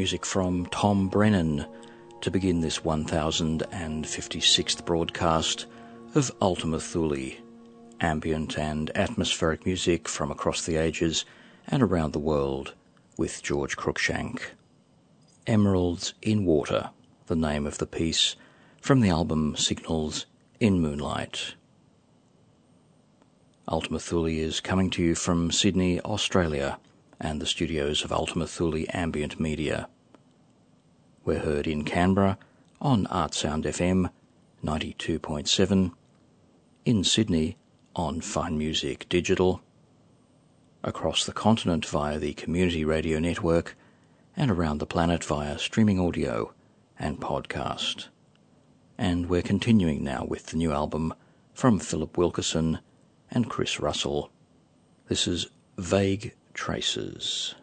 music from Tom Brennan to begin this 1056th broadcast of Ultima Thule, ambient and atmospheric music from across the ages and around the world with George Cruikshank. Emeralds in Water, the name of the piece from the album Signals in Moonlight. Ultima Thule is coming to you from Sydney, Australia and the studios of Ultima Thule Ambient Media. We're heard in Canberra on Artsound FM 92.7, in Sydney on Fine Music Digital, across the continent via the Community Radio Network, and around the planet via streaming audio and podcast. And we're continuing now with the new album from Philip Wilkerson and Chris Russell. This is Vague traces.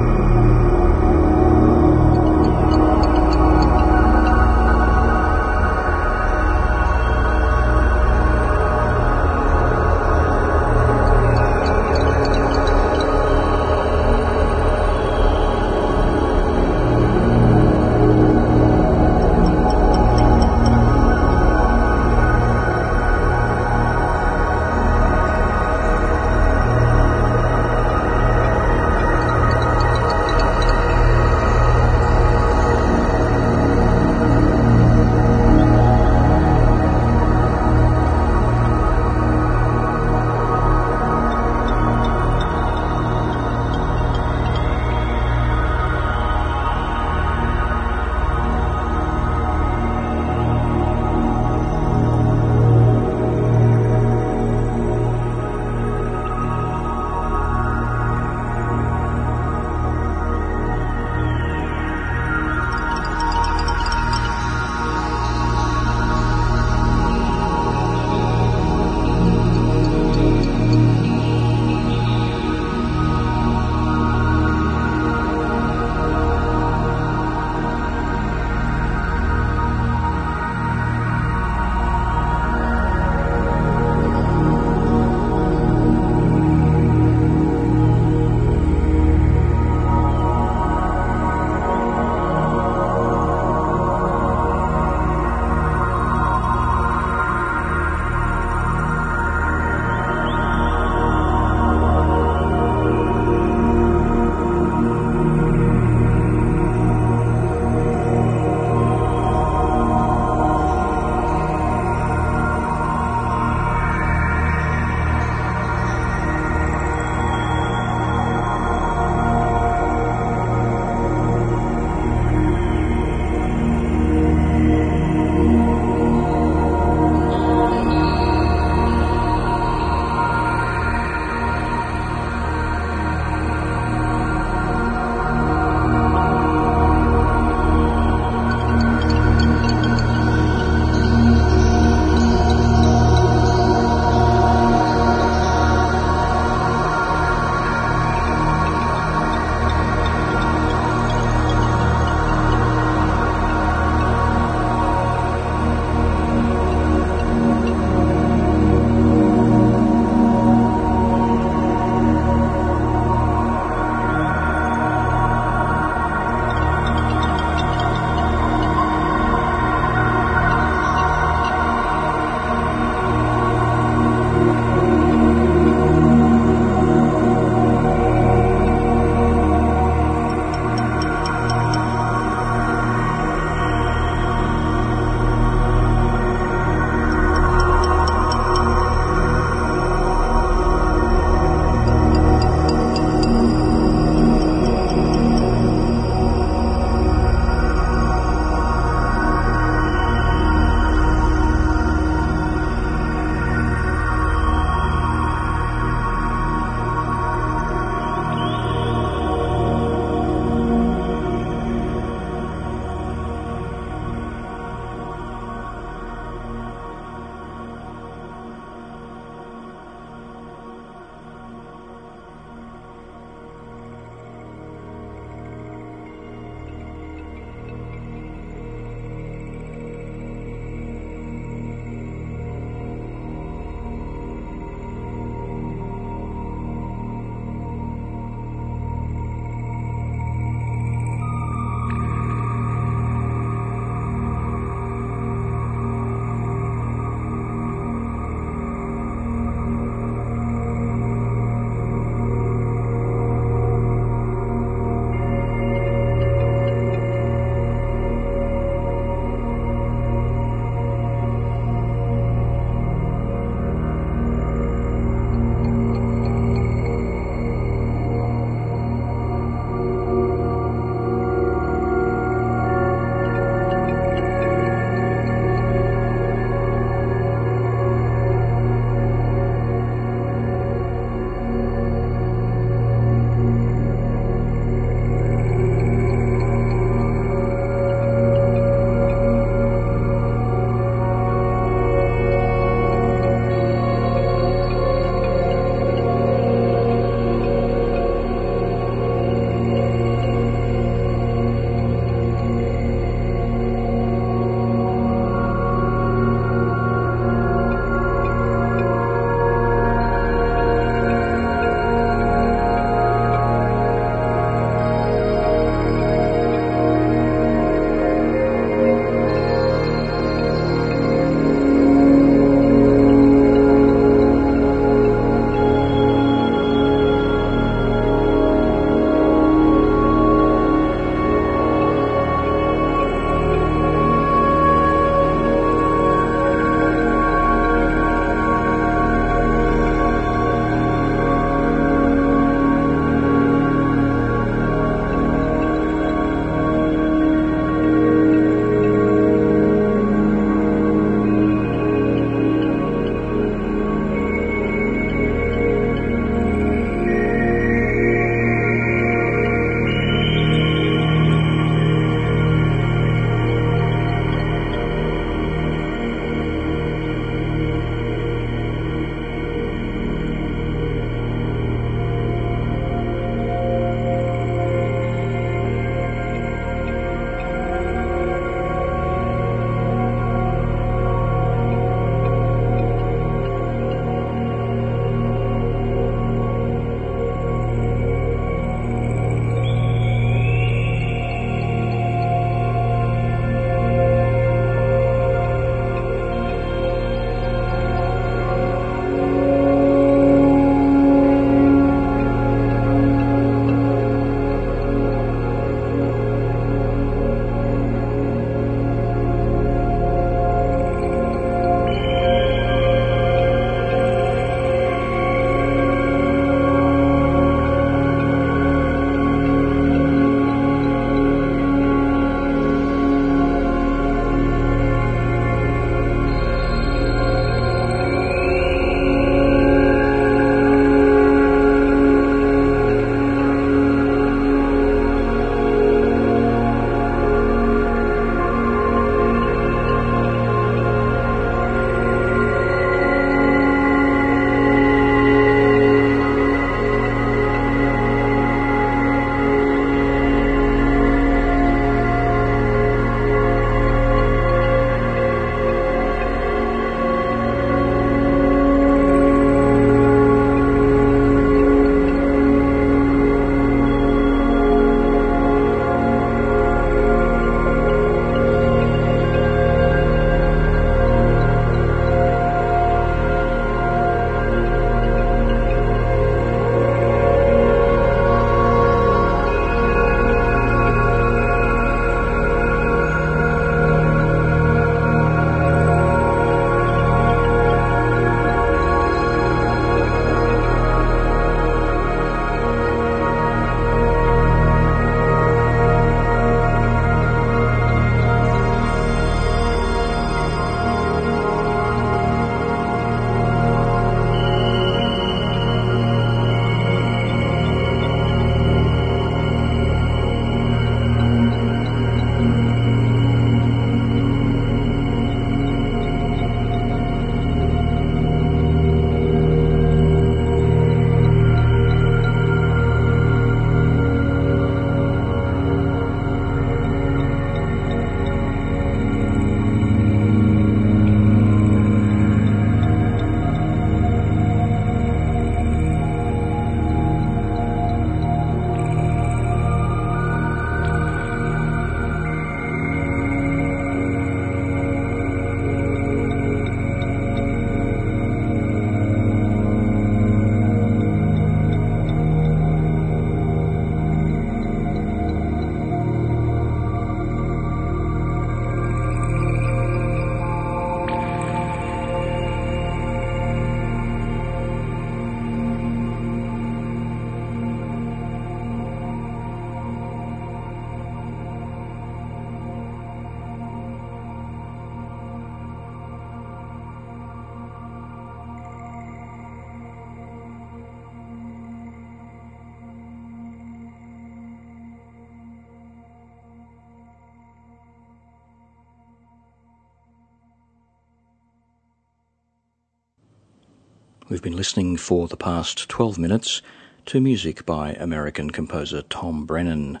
We've been listening for the past 12 minutes to music by American composer Tom Brennan.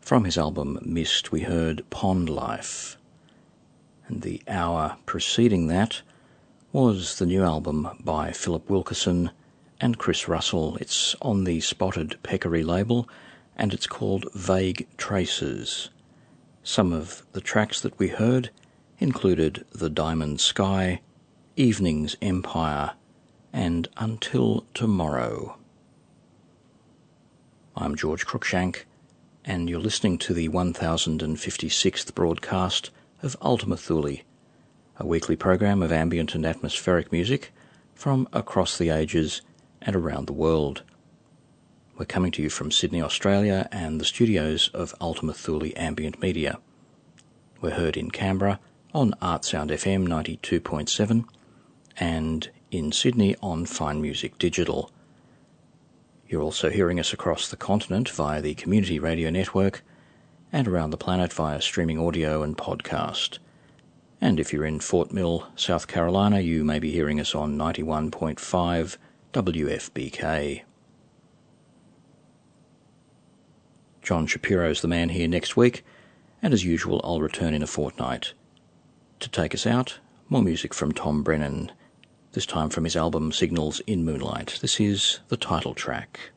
From his album Mist, we heard Pond Life. And the hour preceding that was the new album by Phillip Wilkerson and Chris Russell. It's on the Spotted Peccary label and it's called Vague Traces. Some of the tracks that we heard included The Diamond Sky, Evening's Empire, and Until Tomorrow. I'm George Cruikshank, and you're listening to the 1056th broadcast of Ultima Thule, a weekly program of ambient and atmospheric music from across the ages and around the world. We're coming to you from Sydney, Australia, and the studios of Ultima Thule Ambient Media. We're heard in Canberra on Artsound FM 92.7 and in Sydney on Fine Music Digital. You're also hearing us across the continent via the Community Radio Network and around the planet via streaming audio and podcast. And if you're in Fort Mill, South Carolina, you may be hearing us on 91.5 WFBK. John Shapiro's the man here next week, and as usual, I'll return in a fortnight. To take us out, more music from Tom Brennan, this time from his album Signals in Moonlight. This is the title track.